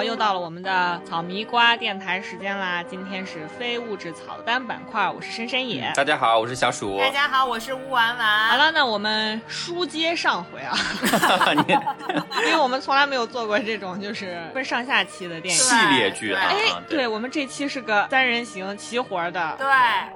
好，又到了我们的草迷瓜电台时间啦！今天是非物质草单板块，我是深深野。大家好，我是小鼠。大家好，我是乌丸丸。好了，那我们书接上回啊，因为我们从来没有做过这种就是分上下期的电影系列剧啊。哎，对我们这期是个三人行齐活的，对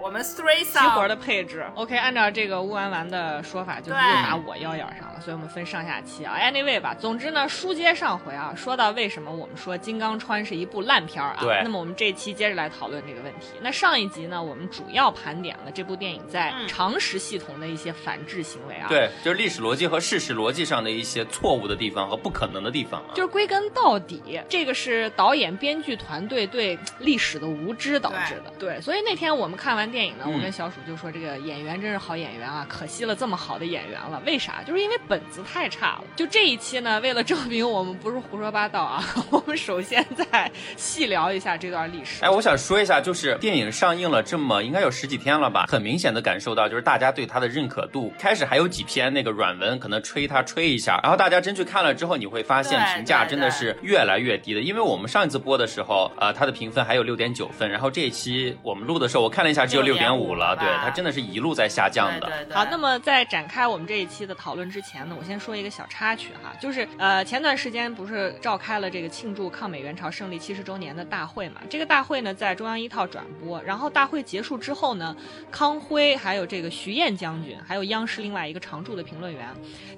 我们 three 齐活的配置。OK，按照这个乌丸丸的说法，就是又打我腰眼上了，所以我们分上下期啊。Anyway 吧，总之呢，书接上回啊，说到为什么我们说《金刚川》是一部烂片啊，对，那么我们这期接着来讨论这个问题。那上一集呢，我们主要盘点了这部电影在常识系统的一些反制行为啊，对，就是历史逻辑和事实逻辑上的一些错误的地方和不可能的地方啊，就是归根到底，这个是导演编剧团队对历史的无知导致的。对，所以那天我们看完电影呢，我跟小鼠就说这个演员真是好演员啊，可惜了这么好的演员了。为啥？就是因为本子太差了。就这一期呢，为了证明我们不是胡说八道啊，我们首先再细聊一下这段历史。哎，我想说一下，就是电影上映了这么应该有十几天了吧，很明显的感受到，就是大家对它的认可度，开始还有几篇那个软文可能吹它吹一下，然后大家真去看了之后，你会发现评价真的是越来越低的。因为我们上一次播的时候，呃，它的评分还有六点九分，然后这一期我们录的时候，我看了一下只有六点五了，对，它真的是一路在下降的。好，那么在展开我们这一期的讨论之前呢，我先说一个小插曲哈，就是呃，前段时间不是召开了这个庆祝抗美援朝胜利七十周年的大会嘛？这个大会呢在中央一套转播，然后大会结束之后呢，康辉还有这个徐燕将军，还有央视另外一个常驻的评论员，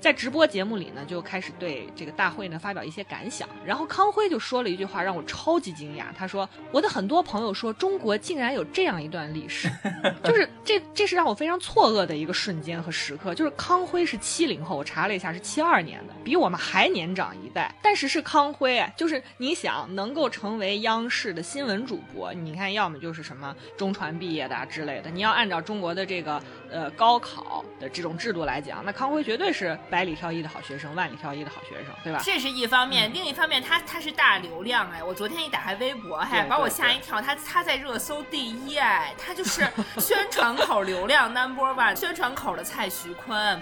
在直播节目里呢就开始对这个大会呢发表一些感想，然后康辉就说了一句话让我超级惊讶，他说我的很多朋友说中国竟然有这样一段历史，就是这这是让我非常错愕的一个瞬间和时刻，就是康辉是七零后，我查了一下是七二年的，比我们还年长一代，但是是康辉，就是你想能够成为央视的新闻主播，你看要么就是什么中传毕业的啊之类的，你要按照中国的这个呃高考的这种制度来讲，那康辉绝对是百里挑一的好学生，万里挑一的好学生，对吧？这是一方面，另一方面他他是大流量哎，我昨天一打开微博，还把我吓一跳，他他在热搜第一哎，他就是 宣传口流量 number one，宣传口的蔡徐坤。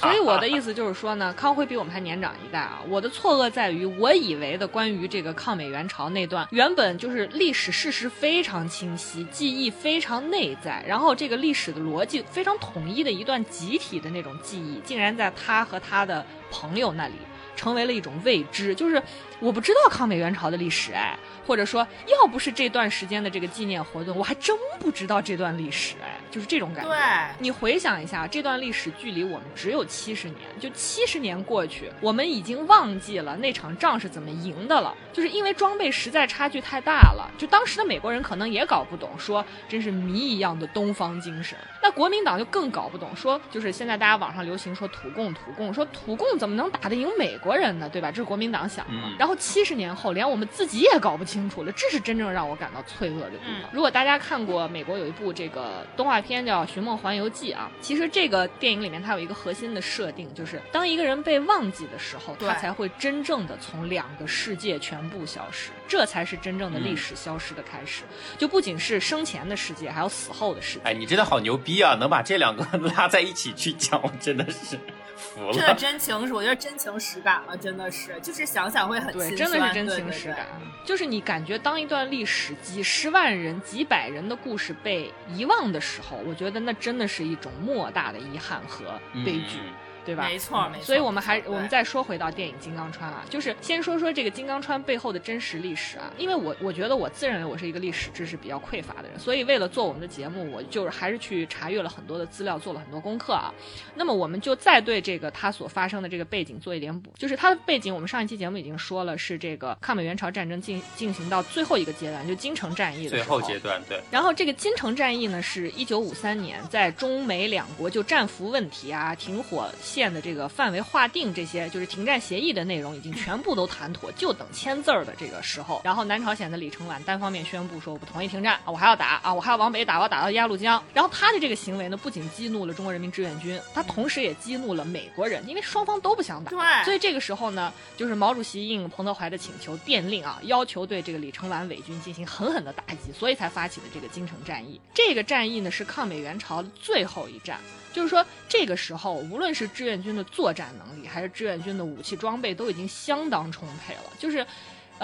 所以我的意思就是说呢，康辉比我们还年长一代啊。我的错愕在于，我以为的关于这个抗美援朝那段原本就是历史事实非常清晰、记忆非常内在，然后这个历史的逻辑非常统一的一段集体的那种记忆，竟然在他和他的朋友那里成为了一种未知，就是我不知道抗美援朝的历史哎。或者说，要不是这段时间的这个纪念活动，我还真不知道这段历史，哎，就是这种感觉。对，你回想一下，这段历史距离我们只有七十年，就七十年过去，我们已经忘记了那场仗是怎么赢的了，就是因为装备实在差距太大了。就当时的美国人可能也搞不懂，说真是谜一样的东方精神。那国民党就更搞不懂，说就是现在大家网上流行说土共土共，说土共怎么能打得赢美国人呢？对吧？这是国民党想的。然后七十年后，连我们自己也搞不清。楚了，这是真正让我感到脆弱的地方。如果大家看过美国有一部这个动画片叫《寻梦环游记》啊，其实这个电影里面它有一个核心的设定，就是当一个人被忘记的时候，他才会真正的从两个世界全部消失，这才是真正的历史消失的开始。就不仅是生前的世界，还有死后的世界。哎，你真的好牛逼啊！能把这两个 拉在一起去讲，我真的是。这 真情是，我觉得真情实感了，真的是，就是想想会很对，真的是真情实感。就是你感觉当一段历史几十万人、几百人的故事被遗忘的时候，我觉得那真的是一种莫大的遗憾和悲剧。对吧？没错，没错。所以我们还我们再说回到电影《金刚川》啊，就是先说说这个金刚川背后的真实历史啊。因为我我觉得我自认为我是一个历史知识比较匮乏的人，所以为了做我们的节目，我就是还是去查阅了很多的资料，做了很多功课啊。那么我们就再对这个它所发生的这个背景做一点补，就是它的背景，我们上一期节目已经说了，是这个抗美援朝战争进进行到最后一个阶段，就金城战役的最后阶段，对。然后这个金城战役呢，是一九五三年，在中美两国就战俘问题啊、停火线的这个范围。划定这些就是停战协议的内容已经全部都谈妥，就等签字儿的这个时候。然后南朝鲜的李承晚单方面宣布说我不同意停战啊，我还要打啊，我还要往北打，我要打到鸭绿江。然后他的这个行为呢，不仅激怒了中国人民志愿军，他同时也激怒了美国人，因为双方都不想打。对，所以这个时候呢，就是毛主席应彭德怀的请求电令啊，要求对这个李承晚伪军进行狠狠的打击，所以才发起的这个京城战役。这个战役呢，是抗美援朝的最后一战。就是说，这个时候，无论是志愿军的作战能力，还是志愿军的武器装备，都已经相当充沛了。就是。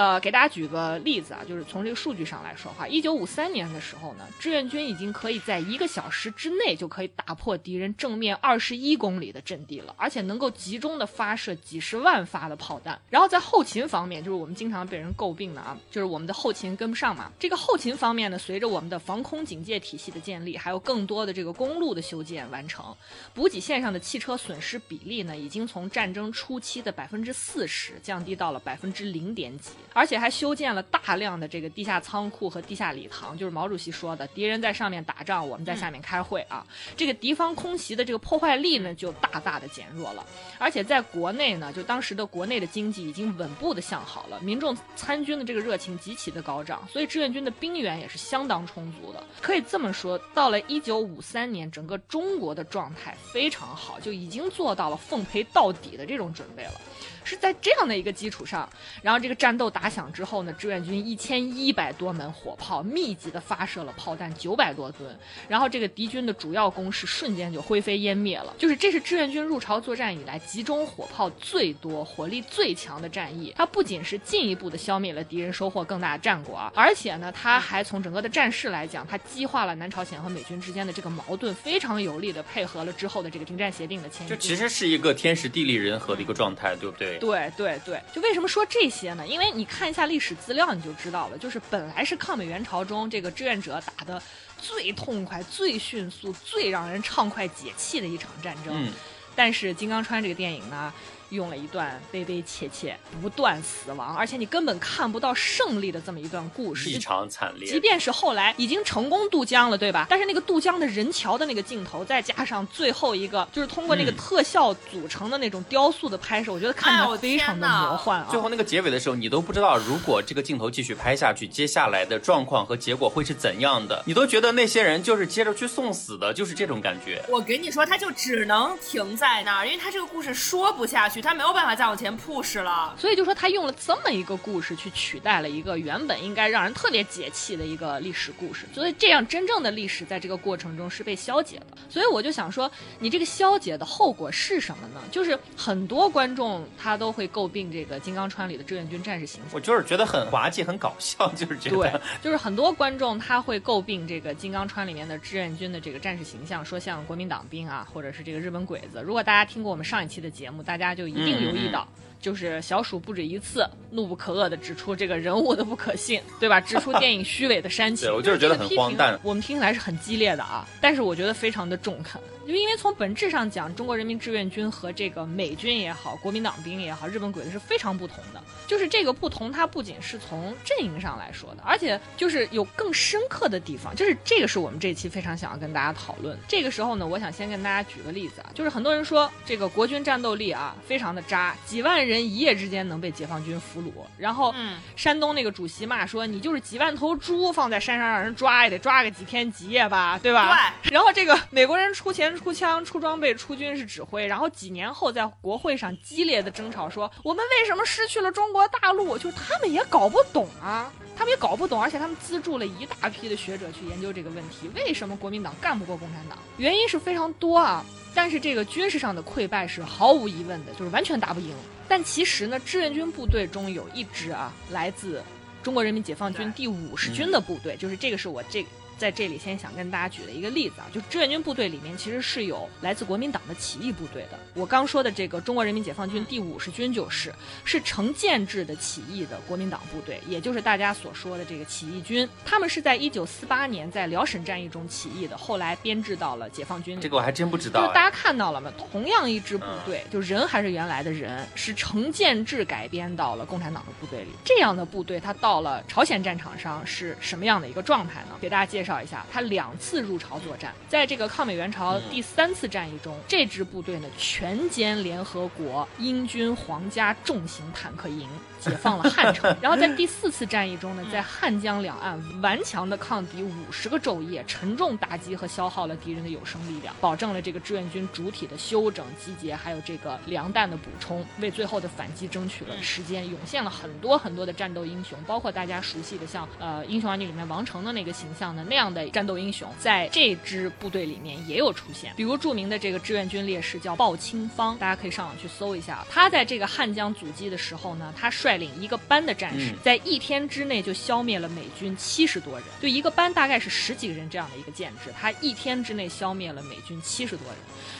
呃，给大家举个例子啊，就是从这个数据上来说话，一九五三年的时候呢，志愿军已经可以在一个小时之内就可以打破敌人正面二十一公里的阵地了，而且能够集中的发射几十万发的炮弹。然后在后勤方面，就是我们经常被人诟病的啊，就是我们的后勤跟不上嘛。这个后勤方面呢，随着我们的防空警戒体系的建立，还有更多的这个公路的修建完成，补给线上的汽车损失比例呢，已经从战争初期的百分之四十降低到了百分之零点几，而且还修建了大量的这个地下仓库和地下礼堂，就是毛主席说的，敌人在上面打仗，我们在下面开会啊。这个敌方空袭的这个破坏力呢，就大大的减弱了。而且在国内呢，就当时的国内的经济已经稳步的向好了，民众参军的这个热情极其的高涨，所以志愿军的兵源也是相当充足的。可以这么说，到了一九五三年，整个中国的状态非常好，就已经做到了奉陪到底的这种准备了。是在这样的一个基础上，然后这个战斗打响之后呢，志愿军一千一百多门火炮密集的发射了炮弹九百多吨，然后这个敌军的主要攻势瞬间就灰飞烟灭了。就是这是志愿军入朝作战以来集中火炮最多、火力最强的战役。它不仅是进一步的消灭了敌人，收获更大的战果啊，而且呢，它还从整个的战事来讲，它激化了南朝鲜和美军之间的这个矛盾，非常有力的配合了之后的这个停战协定的签订。这其实是一个天时地利人和的一个状态，对不对？对对对，就为什么说这些呢？因为你看一下历史资料，你就知道了。就是本来是抗美援朝中这个志愿者打的最痛快、最迅速、最让人畅快解气的一场战争，但是《金刚川》这个电影呢？用了一段悲悲切切、不断死亡，而且你根本看不到胜利的这么一段故事，异常惨烈。即便是后来已经成功渡江了，对吧？但是那个渡江的人桥的那个镜头，再加上最后一个，就是通过那个特效组成的那种雕塑的拍摄，我觉得看着非常的魔幻啊。最后那个结尾的时候，你都不知道如果这个镜头继续拍下去，接下来的状况和结果会是怎样的，你都觉得那些人就是接着去送死的，就是这种感觉。我跟你说，他就只能停在那儿，因为他这个故事说不下去。他没有办法再往前 push 了，所以就说他用了这么一个故事去取代了一个原本应该让人特别解气的一个历史故事，所以这样真正的历史在这个过程中是被消解的。所以我就想说，你这个消解的后果是什么呢？就是很多观众他都会诟病这个《金刚川》里的志愿军战士形象，我就是觉得很滑稽、很搞笑，就是觉得对，就是很多观众他会诟病这个《金刚川》里面的志愿军的这个战士形象，说像国民党兵啊，或者是这个日本鬼子。如果大家听过我们上一期的节目，大家就一定留意到。就是小鼠不止一次怒不可遏地指出这个人物的不可信，对吧？指出电影虚伪的煽情。对我就是觉得很荒诞。我们听起来是很激烈的啊，但是我觉得非常的中肯。就因为从本质上讲，中国人民志愿军和这个美军也好，国民党兵也好，日本鬼子是非常不同的。就是这个不同，它不仅是从阵营上来说的，而且就是有更深刻的地方。就是这个是我们这期非常想要跟大家讨论。这个时候呢，我想先跟大家举个例子啊，就是很多人说这个国军战斗力啊非常的渣，几万人一夜之间能被解放军俘虏。然后，山东那个主席骂说你就是几万头猪放在山上让人抓也得抓个几天几夜吧，对吧？对。然后这个美国人出钱。出枪、出装备、出军事指挥，然后几年后在国会上激烈的争吵，说我们为什么失去了中国大陆？就他们也搞不懂啊，他们也搞不懂，而且他们资助了一大批的学者去研究这个问题，为什么国民党干不过共产党？原因是非常多啊，但是这个军事上的溃败是毫无疑问的，就是完全打不赢。但其实呢，志愿军部队中有一支啊，来自中国人民解放军第五十军的部队，就是这个是我这。在这里，先想跟大家举的一个例子啊，就志愿军部队里面其实是有来自国民党的起义部队的。我刚说的这个中国人民解放军第五十军就是是成建制的起义的国民党部队，也就是大家所说的这个起义军。他们是在一九四八年在辽沈战役中起义的，后来编制到了解放军。这个我还真不知道。就大家看到了吗？同样一支部队，就人还是原来的人，是成建制改编到了共产党的部队里。这样的部队，他到了朝鲜战场上是什么样的一个状态呢？给大家介绍。绍一下，他两次入朝作战，在这个抗美援朝第三次战役中，这支部队呢全歼联合国英军皇家重型坦克营。解放了汉城，然后在第四次战役中呢，在汉江两岸顽强的抗敌五十个昼夜，沉重打击和消耗了敌人的有生力量，保证了这个志愿军主体的休整集结，还有这个粮弹的补充，为最后的反击争取了时间，涌现了很多很多的战斗英雄，包括大家熟悉的像呃《英雄儿女》里面王成的那个形象的那样。的战斗英雄在这支部队里面也有出现，比如著名的这个志愿军烈士叫鲍清芳，大家可以上网去搜一下。他在这个汉江阻击的时候呢，他率领一个班的战士，在一天之内就消灭了美军七十多人，就一个班大概是十几个人这样的一个建制，他一天之内消灭了美军七十多人，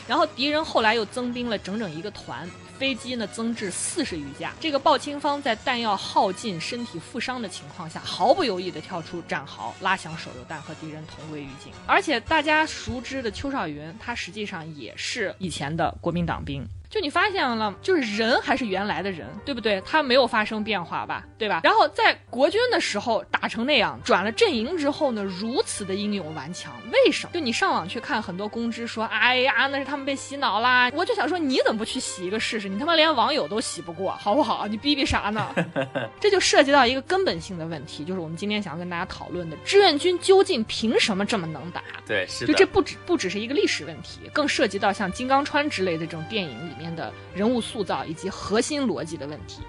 然后敌人后来又增兵了整整一个团。飞机呢增至四十余架。这个鲍清芳在弹药耗尽、身体负伤的情况下，毫不犹豫地跳出战壕，拉响手榴弹和敌人同归于尽。而且大家熟知的邱少云，他实际上也是以前的国民党兵。就你发现了，就是人还是原来的人，对不对？他没有发生变化吧，对吧？然后在国军的时候打成那样，转了阵营之后呢，如此的英勇顽强，为什么？就你上网去看很多公知说，哎呀，那是他们被洗脑啦。我就想说，你怎么不去洗一个试试？你他妈连网友都洗不过，好不好？你逼逼啥呢？这就涉及到一个根本性的问题，就是我们今天想要跟大家讨论的，志愿军究竟凭什么这么能打？对，是。就这不只不只是一个历史问题，更涉及到像金刚川之类的这种电影里。面的人物塑造以及核心逻辑的问题，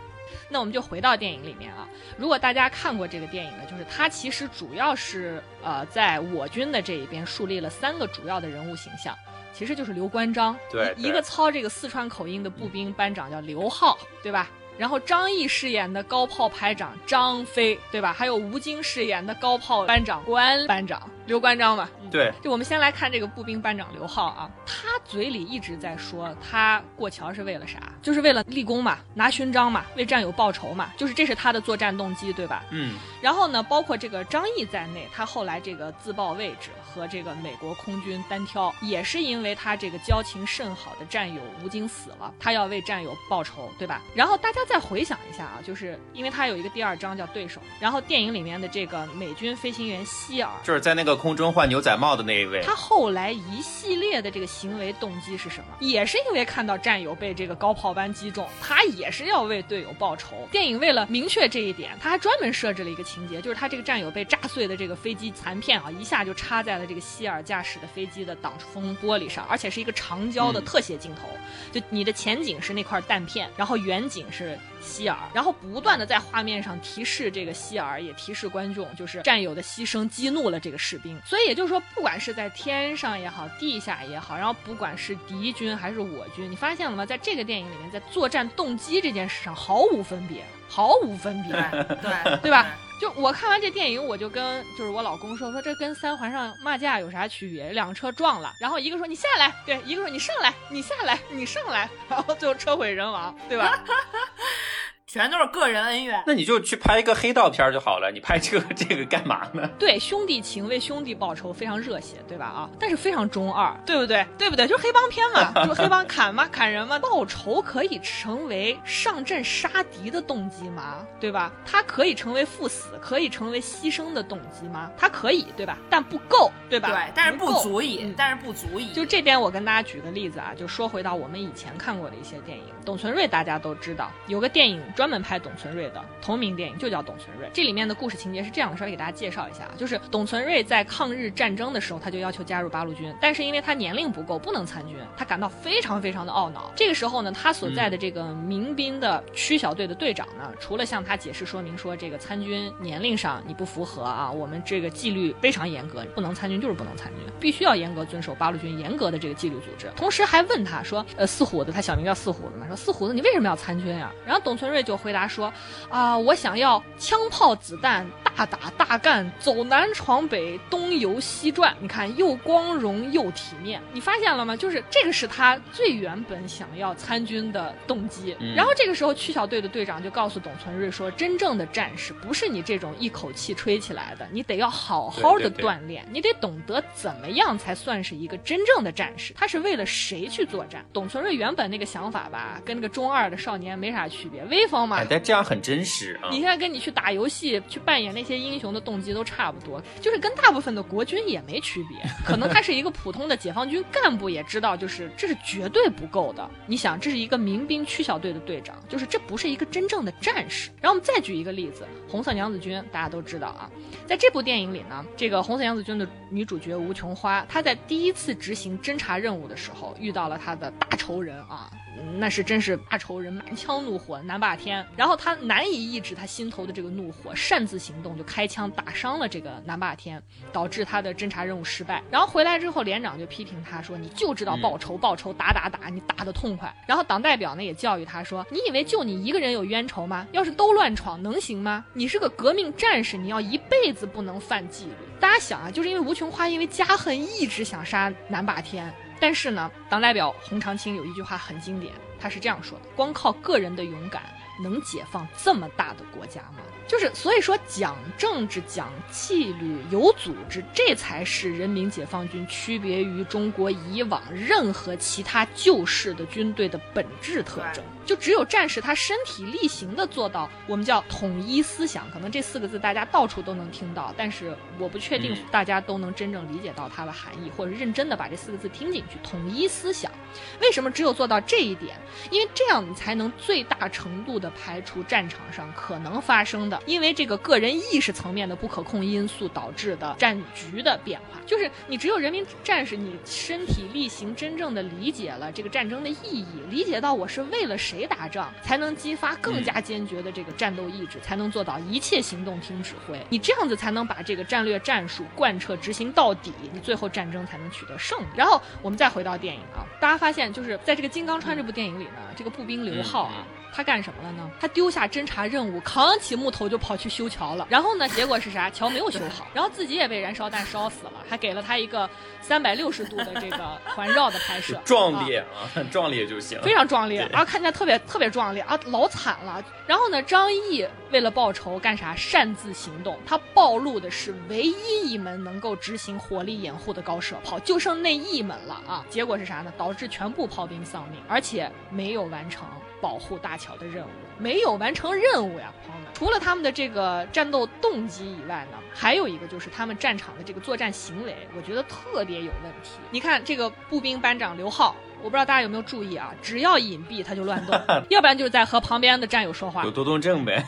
那我们就回到电影里面啊。如果大家看过这个电影呢，就是它其实主要是呃，在我军的这一边树立了三个主要的人物形象，其实就是刘关张，对，一个操这个四川口音的步兵班长叫刘浩，对吧？然后张译饰演的高炮排长张飞，对吧？还有吴京饰演的高炮班长关班长刘关张吧？对。就我们先来看这个步兵班长刘浩啊，他嘴里一直在说他过桥是为了啥？就是为了立功嘛，拿勋章嘛，为战友报仇嘛，就是这是他的作战动机，对吧？嗯。然后呢，包括这个张毅在内，他后来这个自爆位置和这个美国空军单挑，也是因为他这个交情甚好的战友吴京死了，他要为战友报仇，对吧？然后大家。再回想一下啊，就是因为他有一个第二章叫对手，然后电影里面的这个美军飞行员希尔，就是在那个空中换牛仔帽的那一位，他后来一系列的这个行为动机是什么？也是因为看到战友被这个高炮班击中，他也是要为队友报仇。电影为了明确这一点，他还专门设置了一个情节，就是他这个战友被炸碎的这个飞机残片啊，一下就插在了这个希尔驾驶的飞机的挡风玻璃上，而且是一个长焦的特写镜头，就你的前景是那块弹片，然后远景是。希尔，然后不断的在画面上提示这个希尔，也提示观众，就是战友的牺牲激怒了这个士。所以也就是说，不管是在天上也好，地下也好，然后不管是敌军还是我军，你发现了吗？在这个电影里面，在作战动机这件事上毫无分别，毫无分别，对对吧？就我看完这电影，我就跟就是我老公说说，这跟三环上骂架有啥区别？两个车撞了，然后一个说你下来，对，一个说你上来，你下来，你上来，然后最后车毁人亡，对吧？全都是个人恩怨，那你就去拍一个黑道片就好了。你拍这个 这个干嘛呢？对，兄弟情为兄弟报仇，非常热血，对吧？啊，但是非常中二，对不对？对不对？就是黑帮片嘛，就黑帮砍嘛，砍人嘛。报仇可以成为上阵杀敌的动机吗？对吧？它可以成为赴死，可以成为牺牲的动机吗？它可以，对吧？但不够，对吧？对，但是不足以，但是不足以。就这边，我跟大家举个例子啊，就说回到我们以前看过的一些电影，董存瑞大家都知道，有个电影。专门拍董存瑞的同名电影就叫董存瑞。这里面的故事情节是这样的，稍微给大家介绍一下啊，就是董存瑞在抗日战争的时候，他就要求加入八路军，但是因为他年龄不够，不能参军，他感到非常非常的懊恼。这个时候呢，他所在的这个民兵的区小队的队长呢，除了向他解释说明说这个参军年龄上你不符合啊，我们这个纪律非常严格，不能参军就是不能参军，必须要严格遵守八路军严格的这个纪律组织。同时还问他说，呃，四虎子，他小名叫四虎子嘛，说四虎子你为什么要参军呀？然后董存瑞就。就回答说，啊，我想要枪炮子弹大打大干，走南闯北，东游西转。你看，又光荣又体面。你发现了吗？就是这个是他最原本想要参军的动机。然后这个时候，区小队的队长就告诉董存瑞说，真正的战士不是你这种一口气吹起来的，你得要好好的锻炼，你得懂得怎么样才算是一个真正的战士。他是为了谁去作战？董存瑞原本那个想法吧，跟那个中二的少年没啥区别，威风嘛。但这样很真实啊！你现在跟你去打游戏、去扮演那这些英雄的动机都差不多，就是跟大部分的国军也没区别。可能他是一个普通的解放军干部，也知道就是这是绝对不够的。你想，这是一个民兵区小队的队长，就是这不是一个真正的战士。然后我们再举一个例子，红色娘子军，大家都知道啊，在这部电影里呢，这个红色娘子军的女主角吴琼花，她在第一次执行侦查任务的时候，遇到了她的大仇人啊。那是真是大仇人，满腔怒火，南霸天。然后他难以抑制他心头的这个怒火，擅自行动，就开枪打伤了这个南霸天，导致他的侦查任务失败。然后回来之后，连长就批评他说：“你就知道报仇，报仇，打打打，你打得痛快。”然后党代表呢也教育他说：“你以为就你一个人有冤仇吗？要是都乱闯，能行吗？你是个革命战士，你要一辈子不能犯纪律。”大家想啊，就是因为吴琼花因为家恨，一直想杀南霸天。但是呢，党代表洪长青有一句话很经典，他是这样说的：“光靠个人的勇敢，能解放这么大的国家吗？”就是，所以说讲政治、讲纪律、有组织，这才是人民解放军区别于中国以往任何其他旧式的军队的本质特征。就只有战士他身体力行的做到，我们叫统一思想。可能这四个字大家到处都能听到，但是我不确定大家都能真正理解到它的含义，或者认真的把这四个字听进去。统一思想，为什么只有做到这一点？因为这样你才能最大程度的排除战场上可能发生的。因为这个个人意识层面的不可控因素导致的战局的变化，就是你只有人民战士，你身体力行，真正的理解了这个战争的意义，理解到我是为了谁打仗，才能激发更加坚决的这个战斗意志，才能做到一切行动听指挥。你这样子才能把这个战略战术贯彻执行到底，你最后战争才能取得胜利。然后我们再回到电影啊，大家发现就是在这个《金刚川》这部电影里呢，这个步兵刘浩啊。他干什么了呢？他丢下侦察任务，扛起木头就跑去修桥了。然后呢，结果是啥？桥没有修好，然后自己也被燃烧弹烧死了，还给了他一个三百六十度的这个环绕的拍摄，壮烈啊，很壮烈就行，非常壮烈，然后看起来特别特别壮烈啊，老惨了。然后呢，张译为了报仇干啥？擅自行动，他暴露的是唯一一门能够执行火力掩护的高射炮，就剩那一门了啊。结果是啥呢？导致全部炮兵丧命，而且没有完成。保护大桥的任务没有完成任务呀，朋友们。除了他们的这个战斗动机以外呢，还有一个就是他们战场的这个作战行为，我觉得特别有问题。你看这个步兵班长刘浩。我不知道大家有没有注意啊？只要隐蔽，他就乱动，要不然就是在和旁边的战友说话，有多动症呗，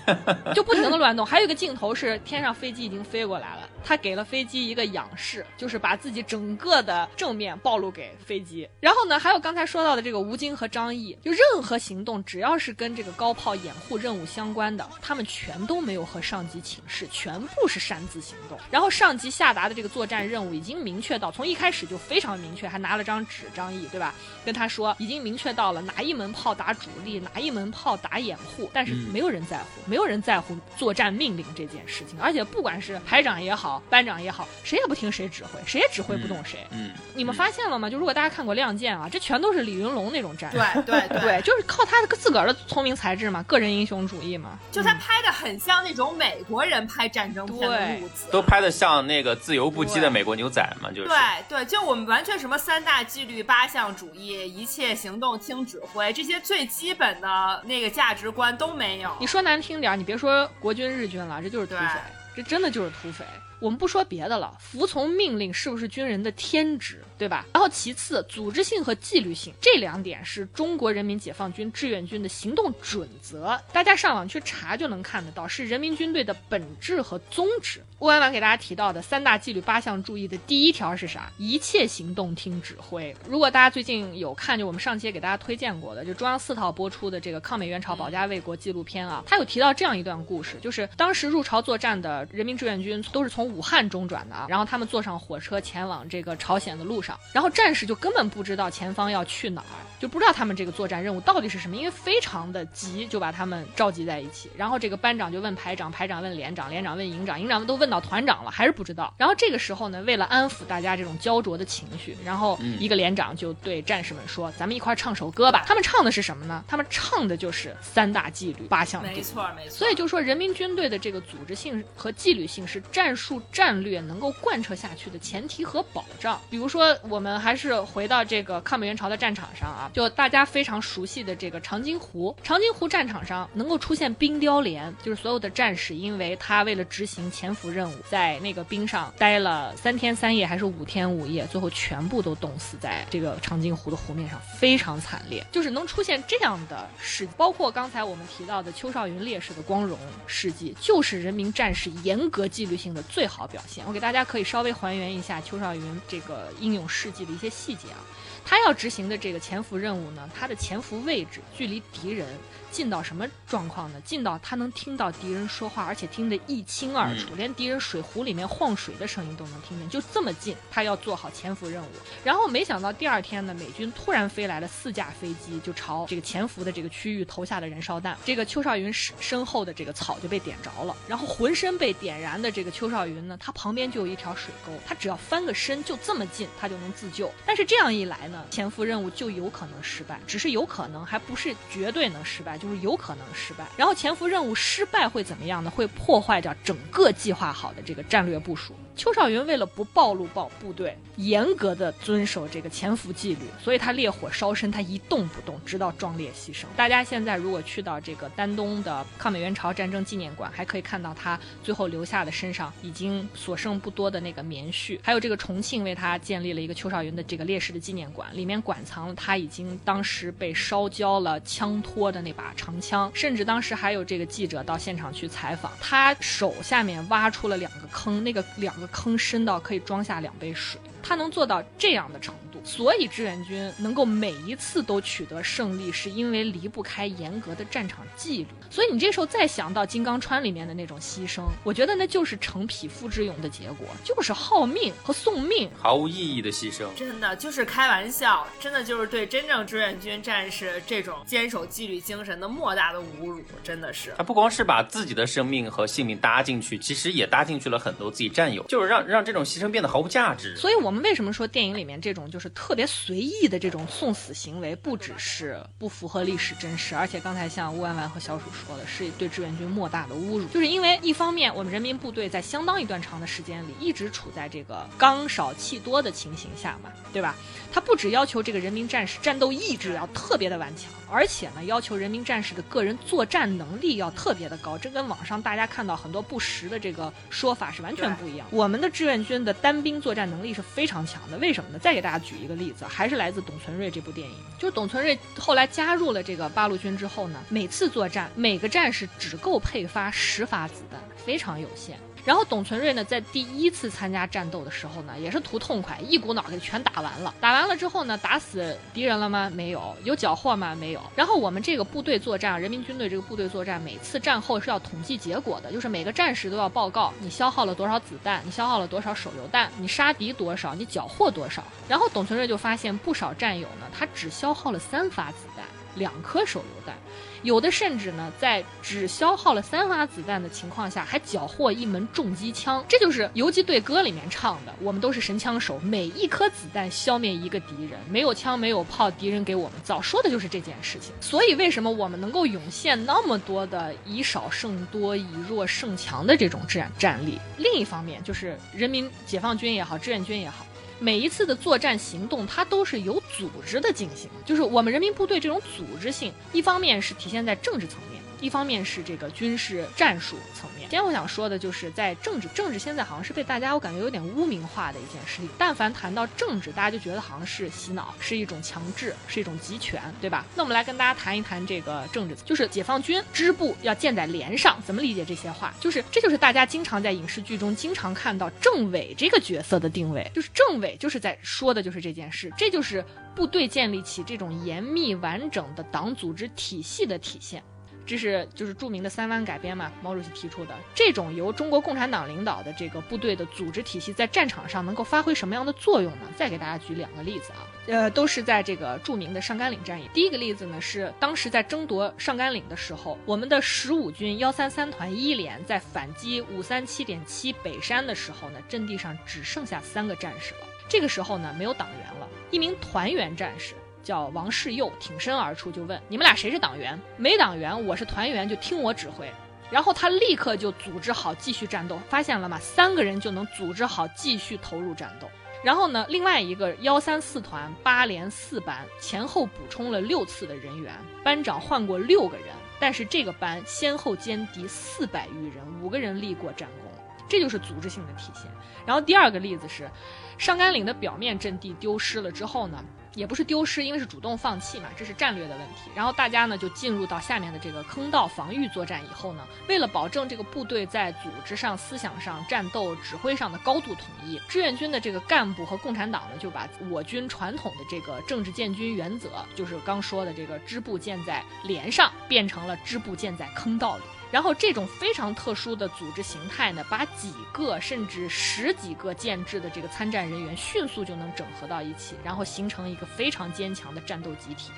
就不停的乱动。还有一个镜头是天上飞机已经飞过来了，他给了飞机一个仰视，就是把自己整个的正面暴露给飞机。然后呢，还有刚才说到的这个吴京和张译，就任何行动只要是跟这个高炮掩护任务相关的，他们全都没有和上级请示，全部是擅自行动。然后上级下达的这个作战任务已经明确到，从一开始就非常明确，还拿了张纸，张译对吧？跟他说已经明确到了哪一门炮打主力，哪一门炮打掩护，但是没有人在乎，没有人在乎作战命令这件事情。而且不管是排长也好，班长也好，谁也不听谁指挥，谁也指挥不动谁。嗯，你们发现了吗？就如果大家看过《亮剑》啊，这全都是李云龙那种战术。对对 对，就是靠他的自个儿的聪明才智嘛，个人英雄主义嘛。就他拍的很像那种美国人拍战争片的路子，都拍的像那个自由不羁的美国牛仔嘛，就是。对对，就我们完全什么三大纪律八项主义一。一切行动听指挥，这些最基本的那个价值观都没有。你说难听点，你别说国军日军了，这就是土匪，这真的就是土匪。我们不说别的了，服从命令是不是军人的天职，对吧？然后其次，组织性和纪律性这两点是中国人民解放军志愿军的行动准则，大家上网去查就能看得到，是人民军队的本质和宗旨。乌安婉给大家提到的三大纪律八项注意的第一条是啥？一切行动听指挥。如果大家最近有看，就我们上期给大家推荐过的，就中央四套播出的这个抗美援朝保家卫国纪录片啊，他有提到这样一段故事，就是当时入朝作战的人民志愿军都是从武汉中转的啊，然后他们坐上火车前往这个朝鲜的路上，然后战士就根本不知道前方要去哪儿，就不知道他们这个作战任务到底是什么，因为非常的急，就把他们召集在一起，然后这个班长就问排长，排长问连长，连长问营长，营长都问到团长了，还是不知道。然后这个时候呢，为了安抚大家这种焦灼的情绪，然后一个连长就对战士们说：“咱们一块唱首歌吧。”他们唱的是什么呢？他们唱的就是三大纪律八项。没错没错。所以就说人民军队的这个组织性和纪律性是战术战。略能够贯彻下去的前提和保障，比如说我们还是回到这个抗美援朝的战场上啊，就大家非常熟悉的这个长津湖。长津湖战场上能够出现冰雕连，就是所有的战士，因为他为了执行潜伏任务，在那个冰上待了三天三夜还是五天五夜，最后全部都冻死在这个长津湖的湖面上，非常惨烈。就是能出现这样的事，包括刚才我们提到的邱少云烈士的光荣事迹，就是人民战士严格纪律性的最好表现。我给大家可以稍微还原一下邱少云这个英勇事迹的一些细节啊。他要执行的这个潜伏任务呢，他的潜伏位置距离敌人近到什么状况呢？近到他能听到敌人说话，而且听得一清二楚，连敌人水壶里面晃水的声音都能听见，就这么近。他要做好潜伏任务。然后没想到第二天呢，美军突然飞来了四架飞机，就朝这个潜伏的这个区域投下了燃烧弹。这个邱少云身身后的这个草就被点着了，然后浑身被点燃的这个邱少云呢，他旁边就有一条水沟，他只要翻个身，就这么近，他就能自救。但是这样一来呢？潜伏任务就有可能失败，只是有可能，还不是绝对能失败，就是有可能失败。然后潜伏任务失败会怎么样呢？会破坏掉整个计划好的这个战略部署。邱少云为了不暴露报部队，严格的遵守这个潜伏纪律，所以他烈火烧身，他一动不动，直到壮烈牺牲。大家现在如果去到这个丹东的抗美援朝战争纪念馆，还可以看到他最后留下的身上已经所剩不多的那个棉絮，还有这个重庆为他建立了一个邱少云的这个烈士的纪念馆，里面馆藏了他已经当时被烧焦了枪托的那把长枪，甚至当时还有这个记者到现场去采访，他手下面挖出了两个坑，那个两个。坑深到可以装下两杯水，他能做到这样的程度，所以志愿军能够每一次都取得胜利，是因为离不开严格的战场纪律。所以你这时候再想到金刚川里面的那种牺牲，我觉得那就是成匹夫之勇的结果，就是耗命和送命，毫无意义的牺牲。真的就是开玩笑，真的就是对真正志愿军战士这种坚守纪律精神的莫大的侮辱，真的是。他不光是把自己的生命和性命搭进去，其实也搭进去了很多自己战友，就是让让这种牺牲变得毫无价值。所以我们为什么说电影里面这种就是特别随意的这种送死行为，不只是不符合历史真实，而且刚才像乌万万和小鼠说的，是对志愿军莫大的侮辱。就是因为一方面，我们人民部队在相当一段长的时间里一直处在这个刚少气多的情形下嘛，对吧？他不只要求这个人民战士战斗意志要特别的顽强，而且呢，要求人民战士的个人作战能力要特别的高。这跟网上大家看到很多不实的这个说法是完全不一样。我们的志愿军的单兵作战能力是非常强的。为什么呢？再给大家举一个例子，还是来自董存瑞这部电影。就是董存瑞后来加入了这个八路军之后呢，每次作战每个战士只够配发十发子弹，非常有限。然后董存瑞呢，在第一次参加战斗的时候呢，也是图痛快，一股脑给全打完了。打完了之后呢，打死敌人了吗？没有。有缴获吗？没有。然后我们这个部队作战，人民军队这个部队作战，每次战后是要统计结果的，就是每个战士都要报告你消耗了多少子弹，你消耗了多少手榴弹，你杀敌多少，你缴获多少。然后董存瑞就发现不少战友呢，他只消耗了三发子弹，两颗手榴弹。有的甚至呢，在只消耗了三发子弹的情况下，还缴获一门重机枪。这就是《游击队歌》里面唱的：“我们都是神枪手，每一颗子弹消灭一个敌人，没有枪没有炮，敌人给我们造。”说的就是这件事情。所以，为什么我们能够涌现那么多的以少胜多、以弱胜强的这种战战力？另一方面，就是人民解放军也好，志愿军也好。每一次的作战行动，它都是有组织的进行，就是我们人民部队这种组织性，一方面是体现在政治层面。一方面是这个军事战术层面，今天我想说的就是在政治，政治现在好像是被大家我感觉有点污名化的一件事情。但凡谈到政治，大家就觉得好像是洗脑，是一种强制，是一种集权，对吧？那我们来跟大家谈一谈这个政治，就是解放军支部要建在连上，怎么理解这些话？就是这就是大家经常在影视剧中经常看到政委这个角色的定位，就是政委就是在说的就是这件事，这就是部队建立起这种严密完整的党组织体系的体现。这是就是著名的三湾改编嘛，毛主席提出的这种由中国共产党领导的这个部队的组织体系，在战场上能够发挥什么样的作用呢？再给大家举两个例子啊，呃，都是在这个著名的上甘岭战役。第一个例子呢是当时在争夺上甘岭的时候，我们的十五军幺三三团一连在反击五三七点七北山的时候呢，阵地上只剩下三个战士了。这个时候呢，没有党员了，一名团员战士。叫王世佑挺身而出，就问你们俩谁是党员？没党员，我是团员，就听我指挥。然后他立刻就组织好继续战斗，发现了吗？三个人就能组织好继续投入战斗。然后呢，另外一个幺三四团八连四班前后补充了六次的人员，班长换过六个人，但是这个班先后歼敌四百余人，五个人立过战功，这就是组织性的体现。然后第二个例子是，上甘岭的表面阵地丢失了之后呢？也不是丢失，因为是主动放弃嘛，这是战略的问题。然后大家呢就进入到下面的这个坑道防御作战以后呢，为了保证这个部队在组织上、思想上、战斗指挥上的高度统一，志愿军的这个干部和共产党呢就把我军传统的这个政治建军原则，就是刚说的这个支部建在连上，变成了支部建在坑道里。然后这种非常特殊的组织形态呢，把几个甚至十几个建制的这个参战人员迅速就能整合到一起，然后形成一个非常坚强的战斗集体。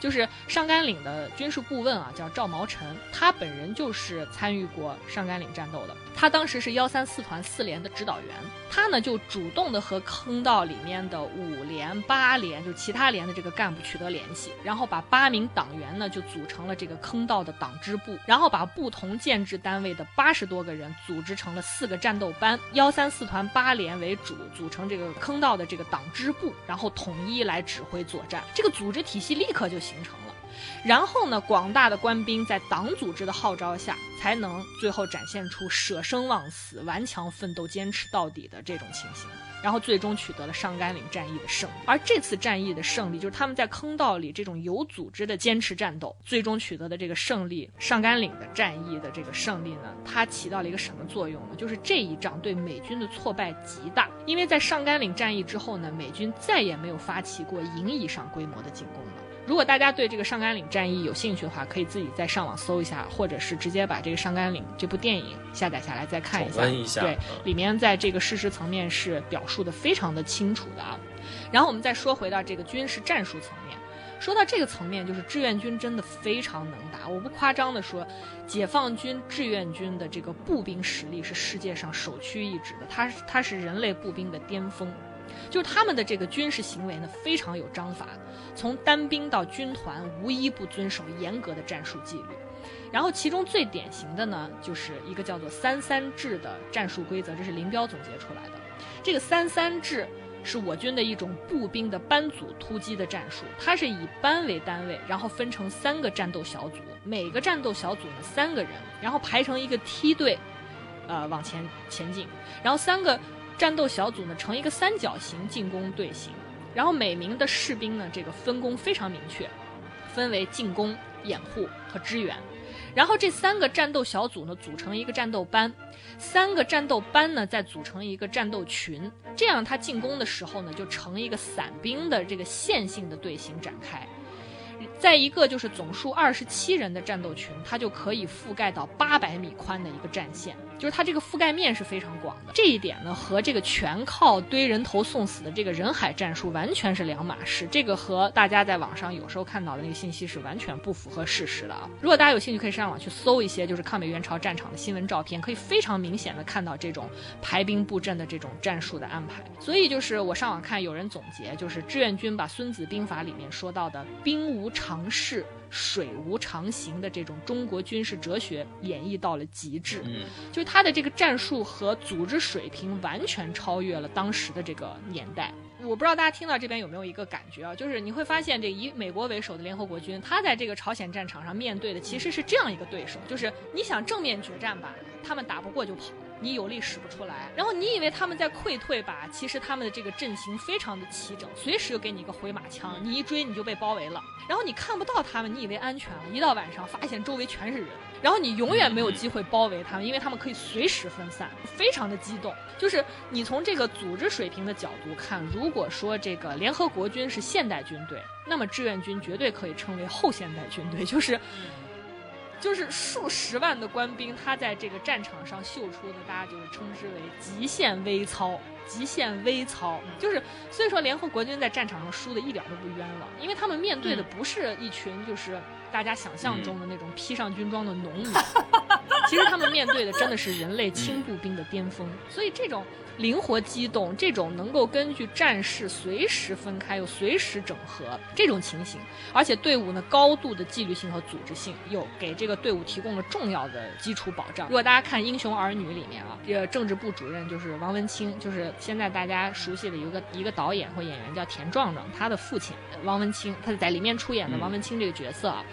就是上甘岭的军事顾问啊，叫赵毛臣，他本人就是参与过上甘岭战斗的。他当时是幺三四团四连的指导员，他呢就主动的和坑道里面的五连、八连，就其他连的这个干部取得联系，然后把八名党员呢就组成了这个坑道的党支部，然后把不同建制单位的八十多个人组织成了四个战斗班，幺三四团八连为主，组成这个坑道的这个党支部，然后统一来指挥作战。这个组织体系立刻就。形成了，然后呢，广大的官兵在党组织的号召下，才能最后展现出舍生忘死、顽强奋斗、坚持到底的这种情形。然后最终取得了上甘岭战役的胜利。而这次战役的胜利，就是他们在坑道里这种有组织的坚持战斗，最终取得的这个胜利。上甘岭的战役的这个胜利呢，它起到了一个什么作用呢？就是这一仗对美军的挫败极大，因为在上甘岭战役之后呢，美军再也没有发起过营以上规模的进攻了。如果大家对这个上甘岭战役有兴趣的话，可以自己再上网搜一下，或者是直接把这个上甘岭这部电影下载下来再看一下。对，里面在这个事实层面是表述的非常的清楚的啊。然后我们再说回到这个军事战术层面，说到这个层面，就是志愿军真的非常能打。我不夸张的说，解放军志愿军的这个步兵实力是世界上首屈一指的，它它是人类步兵的巅峰。就是他们的这个军事行为呢，非常有章法，从单兵到军团，无一不遵守严格的战术纪律。然后其中最典型的呢，就是一个叫做“三三制”的战术规则，这是林彪总结出来的。这个“三三制”是我军的一种步兵的班组突击的战术，它是以班为单位，然后分成三个战斗小组，每个战斗小组呢三个人，然后排成一个梯队，呃，往前前进，然后三个。战斗小组呢成一个三角形进攻队形，然后每名的士兵呢这个分工非常明确，分为进攻、掩护和支援。然后这三个战斗小组呢组成一个战斗班，三个战斗班呢再组成一个战斗群，这样他进攻的时候呢就成一个散兵的这个线性的队形展开。在一个就是总数二十七人的战斗群，它就可以覆盖到八百米宽的一个战线。就是它这个覆盖面是非常广的，这一点呢和这个全靠堆人头送死的这个人海战术完全是两码事。这个和大家在网上有时候看到的那个信息是完全不符合事实的啊！如果大家有兴趣，可以上网去搜一些就是抗美援朝战场的新闻照片，可以非常明显的看到这种排兵布阵的这种战术的安排。所以就是我上网看有人总结，就是志愿军把《孙子兵法》里面说到的“兵无常势”。水无常形的这种中国军事哲学演绎到了极致，嗯，就是他的这个战术和组织水平完全超越了当时的这个年代。我不知道大家听到这边有没有一个感觉啊，就是你会发现这以美国为首的联合国军，他在这个朝鲜战场上面对的其实是这样一个对手，就是你想正面决战吧，他们打不过就跑。你有力使不出来，然后你以为他们在溃退吧？其实他们的这个阵型非常的齐整，随时就给你一个回马枪，你一追你就被包围了。然后你看不到他们，你以为安全了，一到晚上发现周围全是人，然后你永远没有机会包围他们，因为他们可以随时分散，非常的激动。就是你从这个组织水平的角度看，如果说这个联合国军是现代军队，那么志愿军绝对可以称为后现代军队，就是。就是数十万的官兵，他在这个战场上秀出的，大家就是称之为极限微操。极限微操，就是所以说联合国军在战场上输的一点都不冤枉，因为他们面对的不是一群就是大家想象中的那种披上军装的农民，其实他们面对的真的是人类轻步兵的巅峰，所以这种。灵活机动，这种能够根据战事随时分开又随时整合这种情形，而且队伍呢高度的纪律性和组织性，又给这个队伍提供了重要的基础保障。如果大家看《英雄儿女》里面啊，这个政治部主任就是王文清，就是是现在大家熟悉的一个一个导演或演员叫田壮壮，他的父亲王文清，他在里面出演的王文清这个角色啊，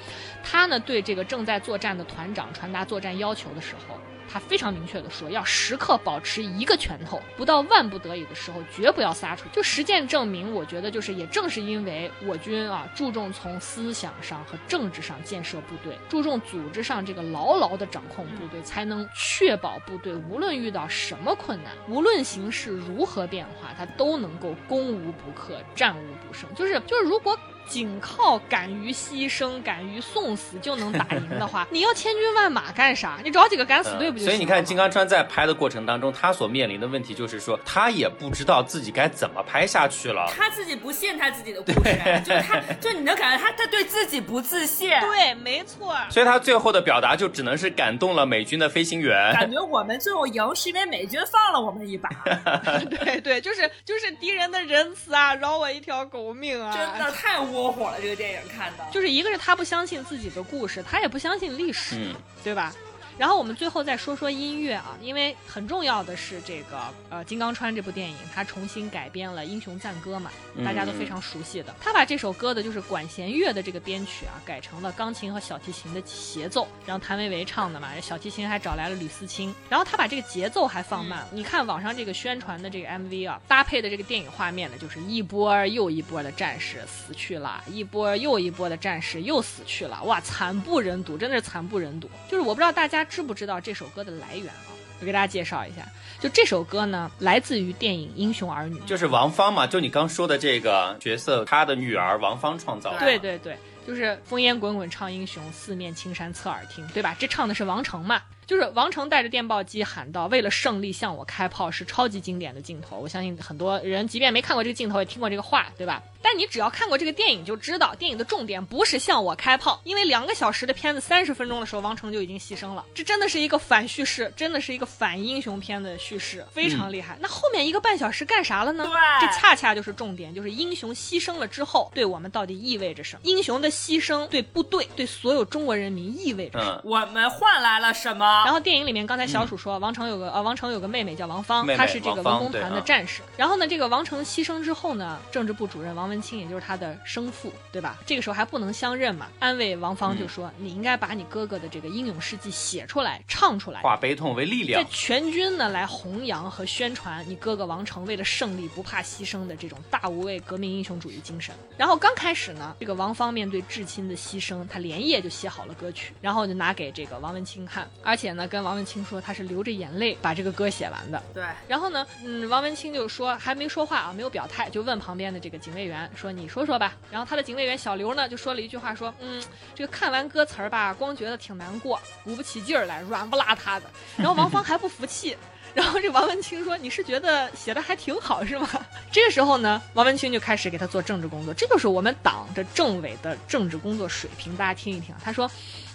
他呢对这个正在作战的团长传达作战要求的时候。他非常明确的说，要时刻保持一个拳头，不到万不得已的时候，绝不要撒出。就实践证明，我觉得就是也正是因为我军啊注重从思想上和政治上建设部队，注重组织上这个牢牢的掌控部队，才能确保部队无论遇到什么困难，无论形势如何变化，他都能够攻无不克，战无不胜。就是就是如果。仅靠敢于牺牲、敢于送死就能打赢的话，你要千军万马干啥？你找几个敢死队不就行了？所以你看，金刚川在拍的过程当中，他所面临的问题就是说，他也不知道自己该怎么拍下去了。他自己不信他自己的故事，就是他，就你能感觉他，他对自己不自信。对，没错。所以他最后的表达就只能是感动了美军的飞行员，感觉我们最后赢是因为美军放了我们一把。对对，就是就是敌人的仁慈啊，饶我一条狗命啊！真的太窝火了，这个电影看的，就是一个是他不相信自己的故事，他也不相信历史，对吧？然后我们最后再说说音乐啊，因为很重要的是这个呃《金刚川》这部电影，它重新改编了《英雄赞歌》嘛，大家都非常熟悉的。他把这首歌的就是管弦乐的这个编曲啊，改成了钢琴和小提琴的协奏，让谭维维唱的嘛，小提琴还找来了吕思清。然后他把这个节奏还放慢，你看网上这个宣传的这个 MV 啊，搭配的这个电影画面呢，就是一波又一波的战士死去了，一波又一波的战士又死去了，哇，惨不忍睹，真的是惨不忍睹。就是我不知道大家。知不知道这首歌的来源啊？我给大家介绍一下，就这首歌呢，来自于电影《英雄儿女》，就是王芳嘛，就你刚说的这个角色，她的女儿王芳创造的。对对对，就是烽烟滚滚唱英雄，四面青山侧耳听，对吧？这唱的是王成嘛。就是王成带着电报机喊道：“为了胜利向我开炮”，是超级经典的镜头。我相信很多人即便没看过这个镜头，也听过这个话，对吧？但你只要看过这个电影，就知道电影的重点不是向我开炮，因为两个小时的片子，三十分钟的时候，王成就已经牺牲了。这真的是一个反叙事，真的是一个反英雄片的叙事，非常厉害。那后面一个半小时干啥了呢？对，这恰恰就是重点，就是英雄牺牲了之后，对我们到底意味着什么？英雄的牺牲对部队，对所有中国人民意味着什么？我们换来了什么？然后电影里面刚。刚才小鼠说，王成有个呃，王成有个妹妹叫王芳，她是这个文工团的战士。然后呢，这个王成牺牲之后呢，政治部主任王文清，也就是他的生父，对吧？这个时候还不能相认嘛，安慰王芳就说：“你应该把你哥哥的这个英勇事迹写出来，唱出来，化悲痛为力量，在全军呢来弘扬和宣传你哥哥王成为了胜利不怕牺牲的这种大无畏革命英雄主义精神。”然后刚开始呢，这个王芳面对至亲的牺牲，他连夜就写好了歌曲，然后就拿给这个王文清看，而且呢，跟王文清。说他是流着眼泪把这个歌写完的，对。然后呢，嗯，王文清就说还没说话啊，没有表态，就问旁边的这个警卫员说：“你说说吧。”然后他的警卫员小刘呢就说了一句话说：“嗯，这个看完歌词儿吧，光觉得挺难过，鼓不起劲儿来，软不拉塌的。”然后王芳还不服气，然后这王文清说：“你是觉得写的还挺好是吗？” 这个时候呢，王文清就开始给他做政治工作，这就是我们党的政委的政治工作水平，大家听一听。他说。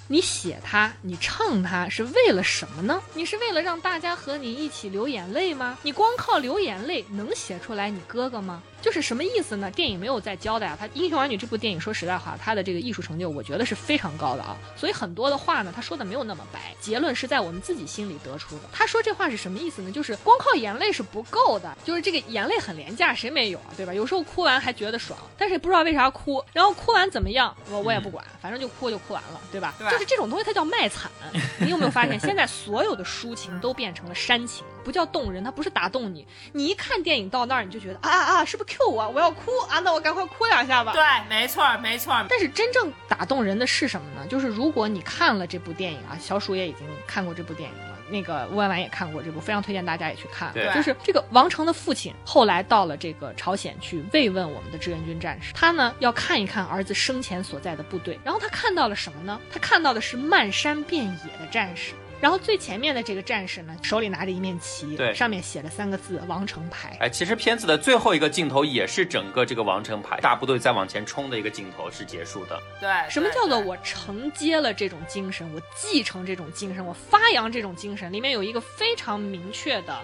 你写它，你唱它，是为了什么呢？你是为了让大家和你一起流眼泪吗？你光靠流眼泪能写出来你哥哥吗？就是什么意思呢？电影没有在交代啊。他《英雄儿女》这部电影，说实在话，他的这个艺术成就，我觉得是非常高的啊。所以很多的话呢，他说的没有那么白，结论是在我们自己心里得出的。他说这话是什么意思呢？就是光靠眼泪是不够的，就是这个眼泪很廉价，谁没有啊？对吧？有时候哭完还觉得爽，但是不知道为啥哭，然后哭完怎么样，我我也不管，反正就哭就哭完了，对吧？就是这种东西，它叫卖惨。你有没有发现，现在所有的抒情都变成了煽情，不叫动人，它不是打动你。你一看电影到那儿，你就觉得啊啊啊，是不是？Q 我，我要哭啊！那我赶快哭两下吧。对，没错，没错。但是真正打动人的是什么呢？就是如果你看了这部电影啊，小鼠也已经看过这部电影了，那个吴婉婉也看过这部，非常推荐大家也去看。对，就是这个王成的父亲后来到了这个朝鲜去慰问我们的志愿军战士，他呢要看一看儿子生前所在的部队，然后他看到了什么呢？他看到的是漫山遍野的战士。然后最前面的这个战士呢，手里拿着一面旗，对，上面写了三个字“王城牌”。哎，其实片子的最后一个镜头也是整个这个王城牌大部队在往前冲的一个镜头是结束的。对，什么叫做我承接了这种精神，我继承这种精神，我发扬这种精神？里面有一个非常明确的